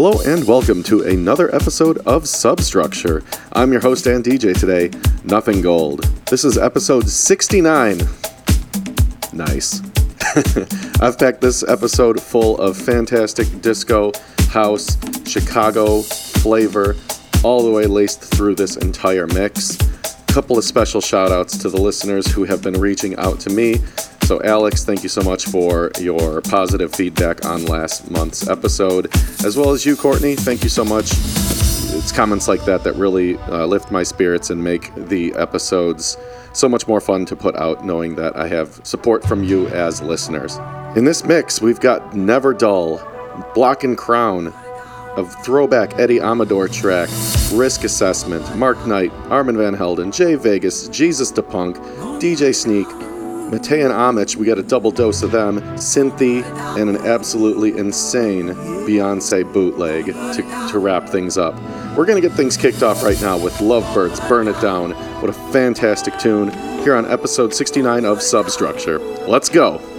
Hello and welcome to another episode of Substructure. I'm your host and DJ today, Nothing Gold. This is episode 69. Nice. I've packed this episode full of fantastic disco, house, Chicago flavor, all the way laced through this entire mix. Couple of special shout outs to the listeners who have been reaching out to me so, Alex, thank you so much for your positive feedback on last month's episode, as well as you, Courtney. Thank you so much. It's comments like that that really uh, lift my spirits and make the episodes so much more fun to put out, knowing that I have support from you as listeners. In this mix, we've got Never Dull, Block and Crown, of throwback Eddie Amador track, Risk Assessment, Mark Knight, Armand Van Helden, Jay Vegas, Jesusdapnk, DJ Sneak, Mattei and Omich, we got a double dose of them, Cinthie, and an absolutely insane Beyonce bootleg to, to wrap things up. We're going to get things kicked off right now with Lovebirds Burn It Down. What a fantastic tune here on episode 69 of Substructure. Let's go.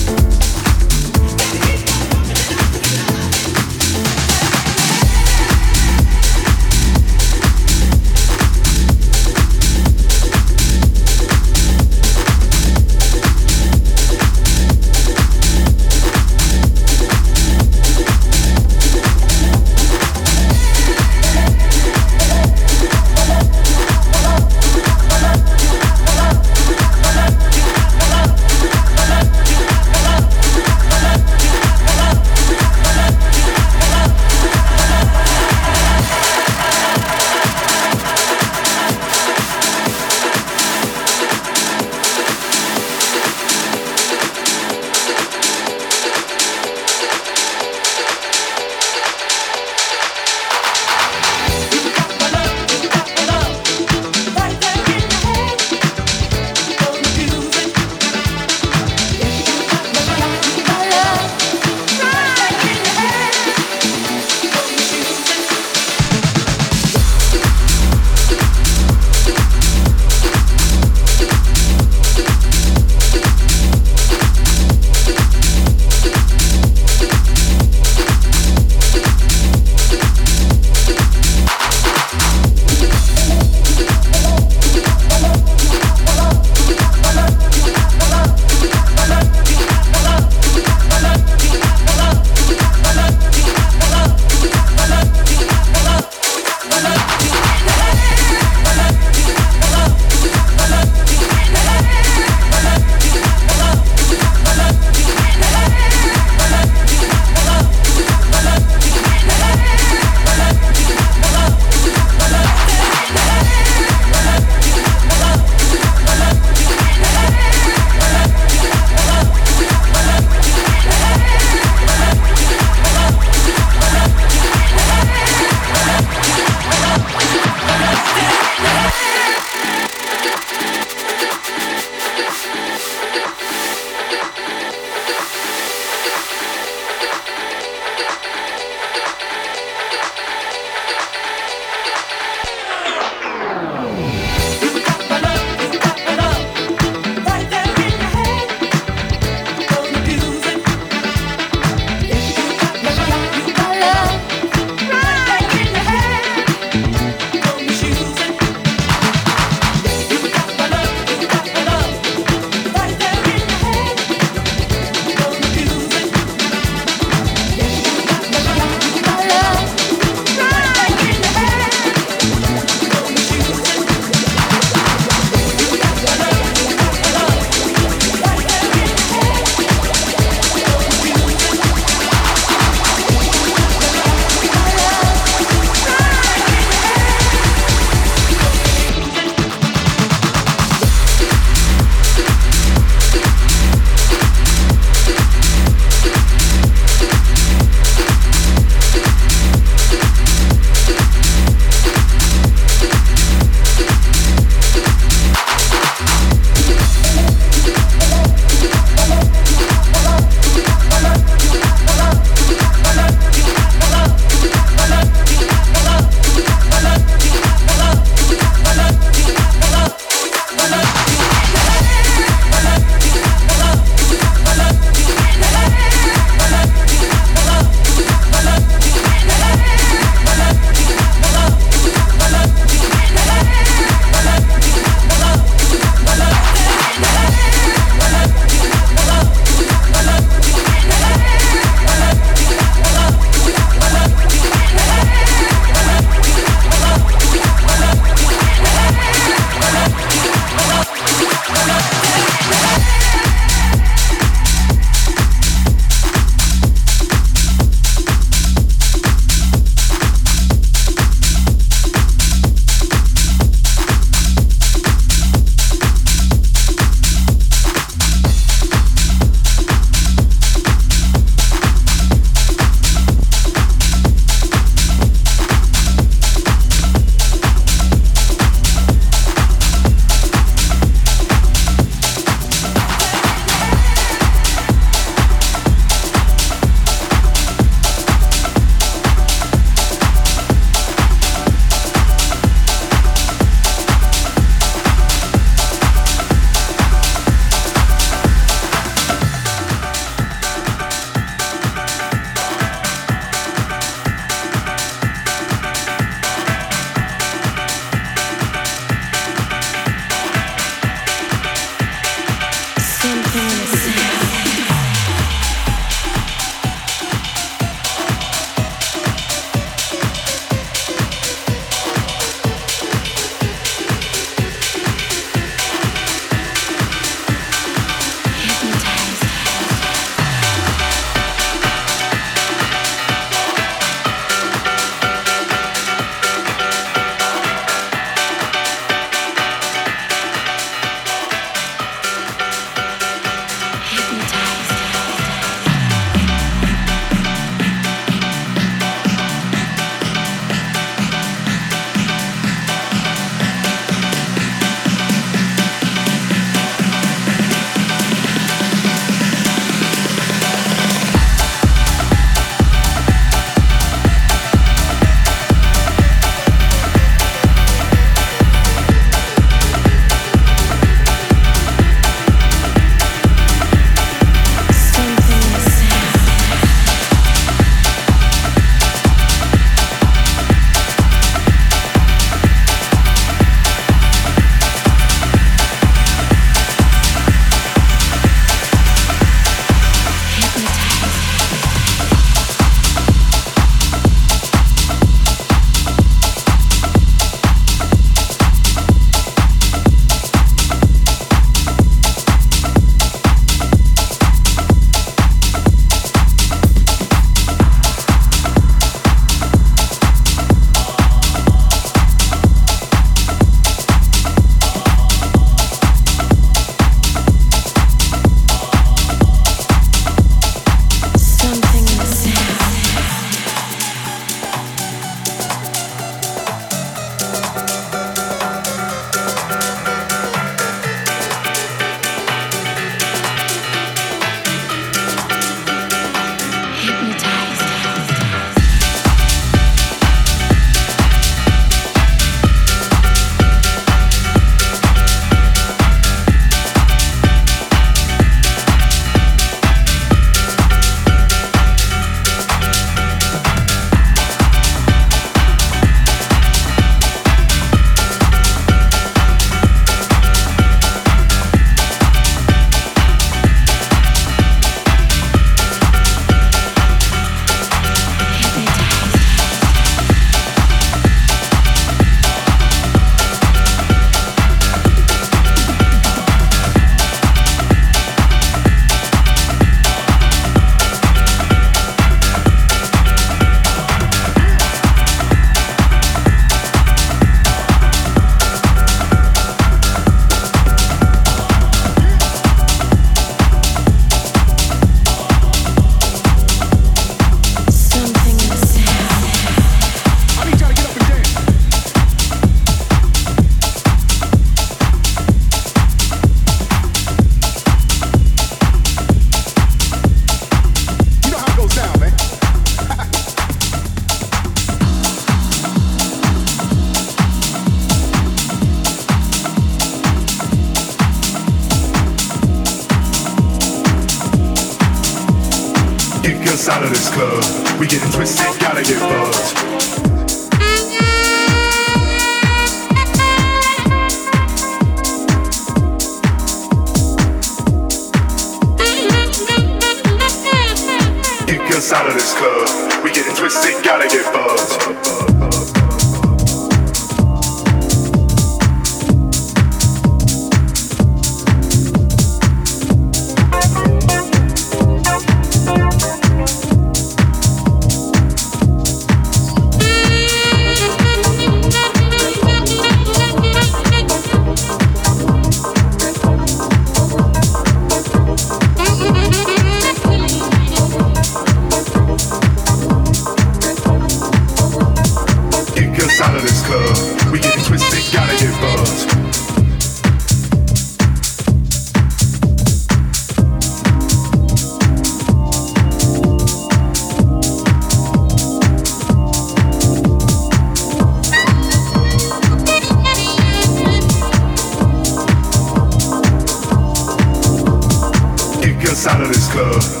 love.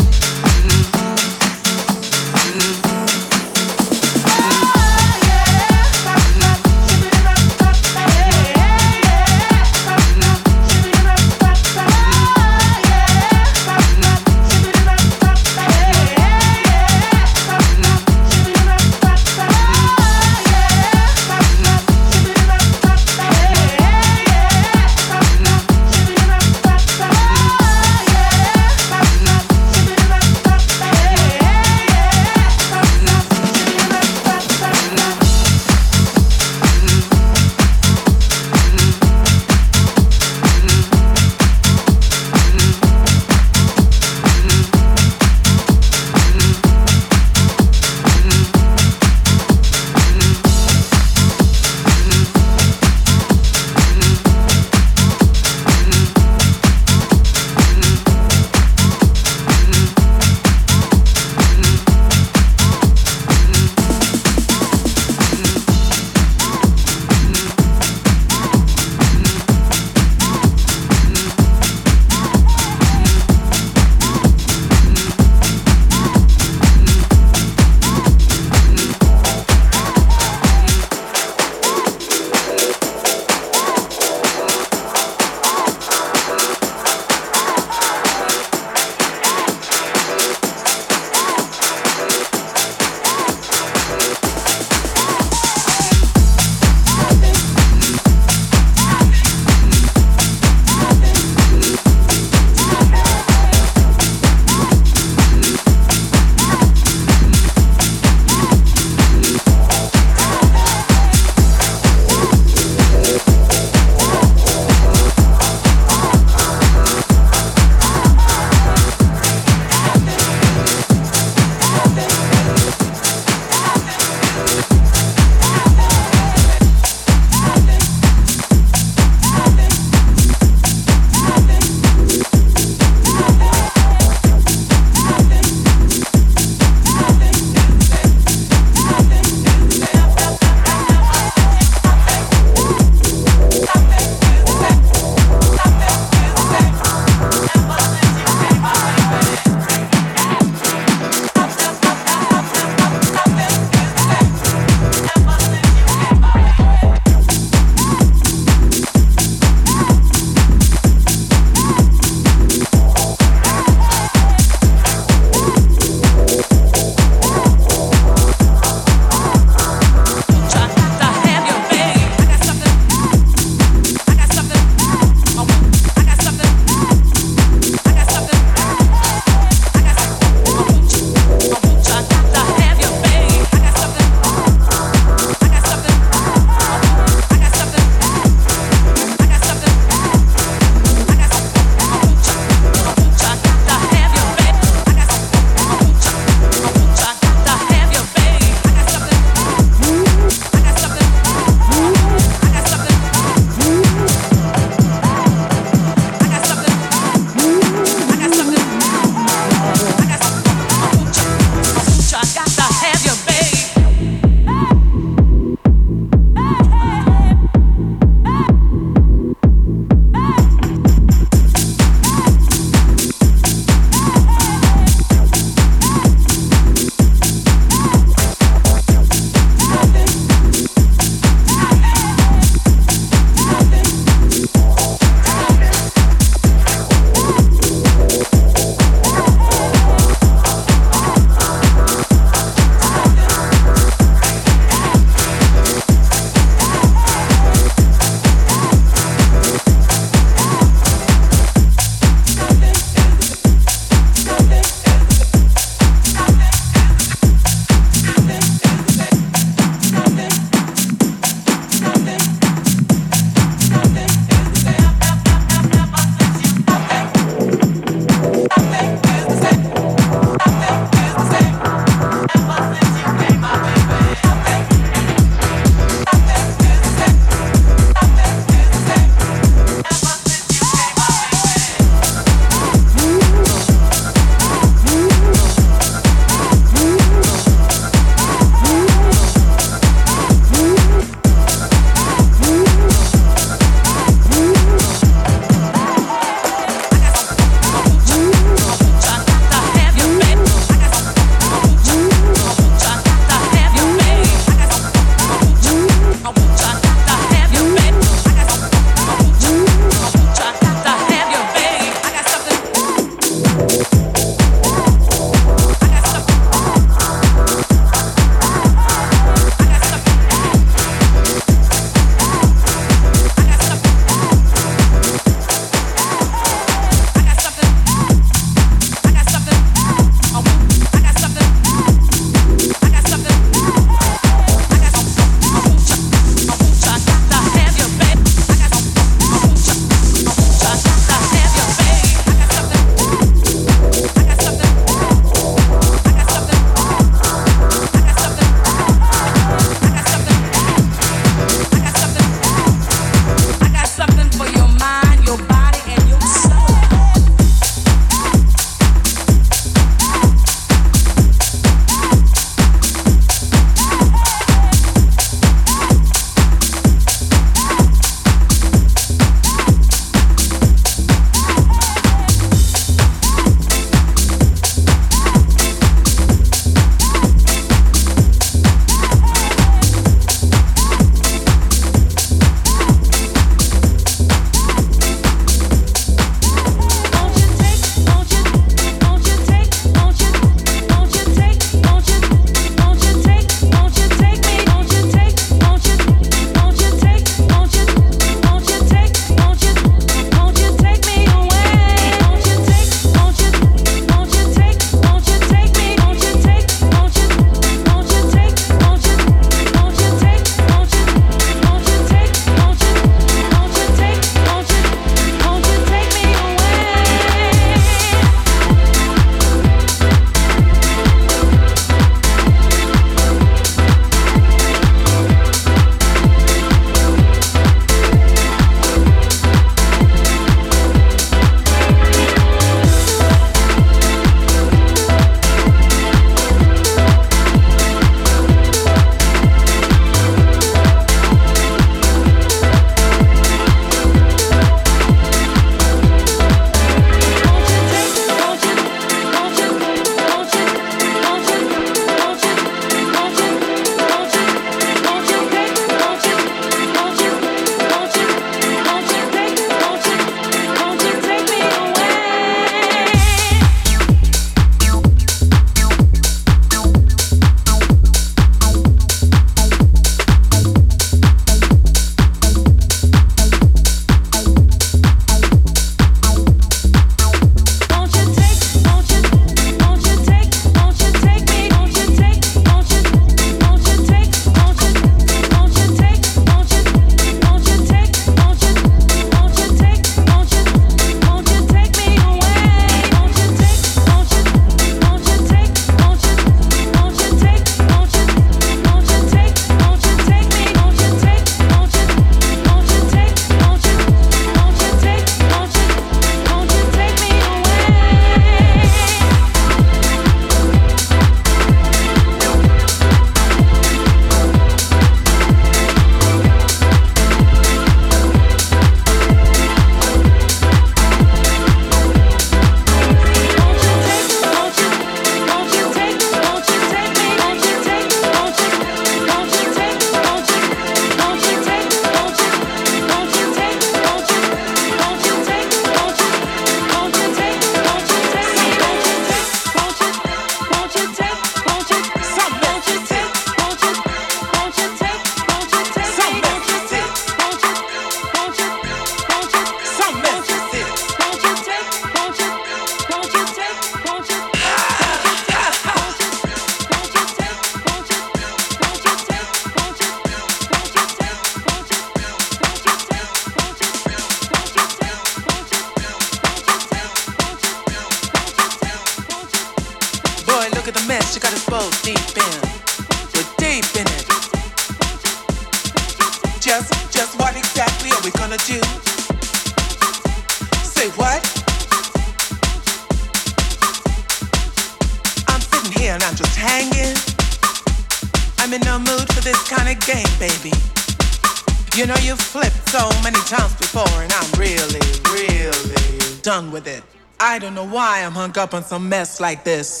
with it. I don't know why I'm hung up on some mess like this.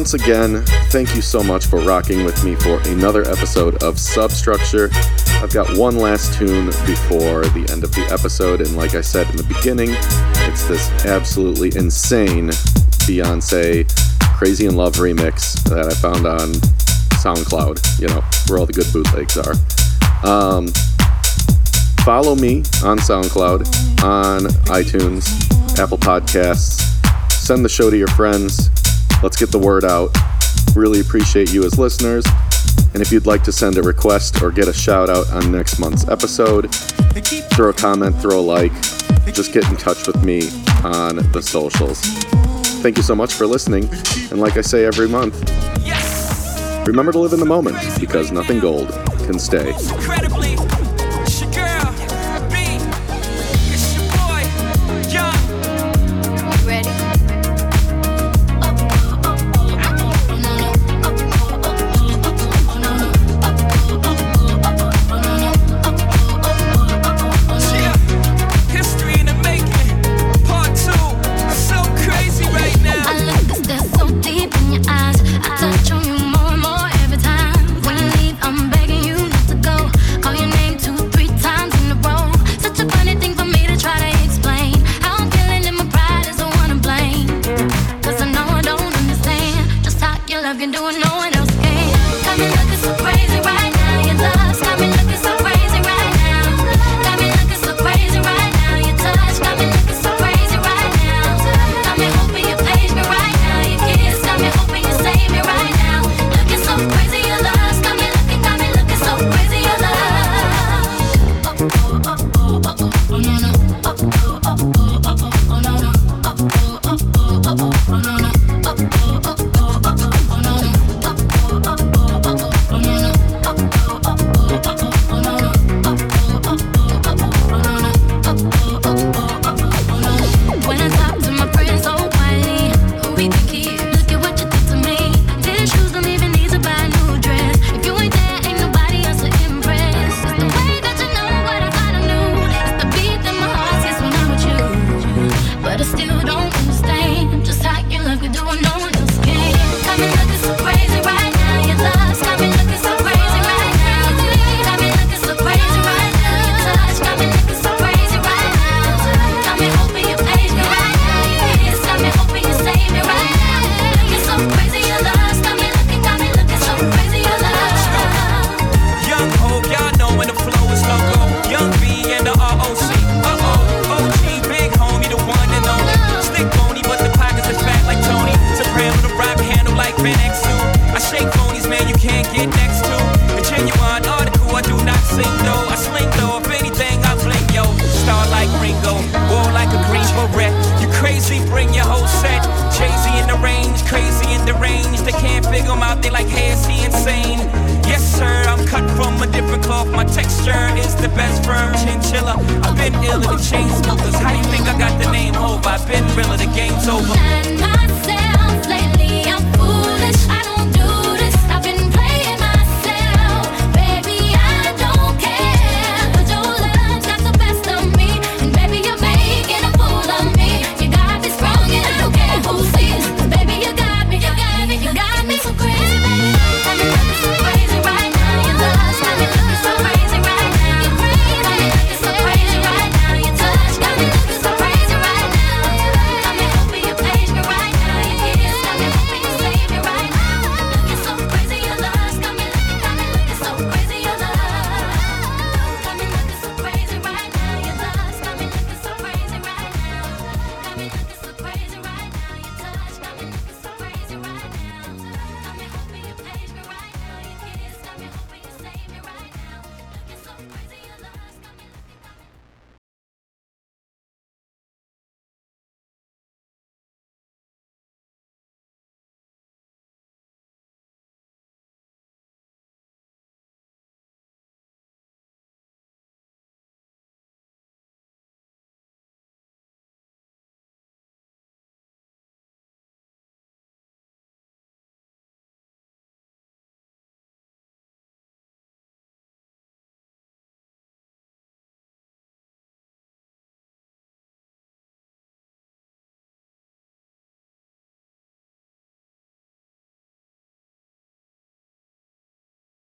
once again, thank you so much for rocking with me for another episode of Substructure. I've got one last tune before the end of the episode, and like I said in the beginning, it's this absolutely insane Beyonce Crazy in Love remix that I found on SoundCloud, you know, where all the good bootlegs are. Um, follow me on SoundCloud, on iTunes, Apple Podcasts. Send the show to your friends Let's get the word out. Really appreciate you as listeners. And if you'd like to send a request or get a shout out on next month's episode, throw a comment, throw a like, just get in touch with me on the socials. Thank you so much for listening. And like I say every month, remember to live in the moment because nothing gold can stay.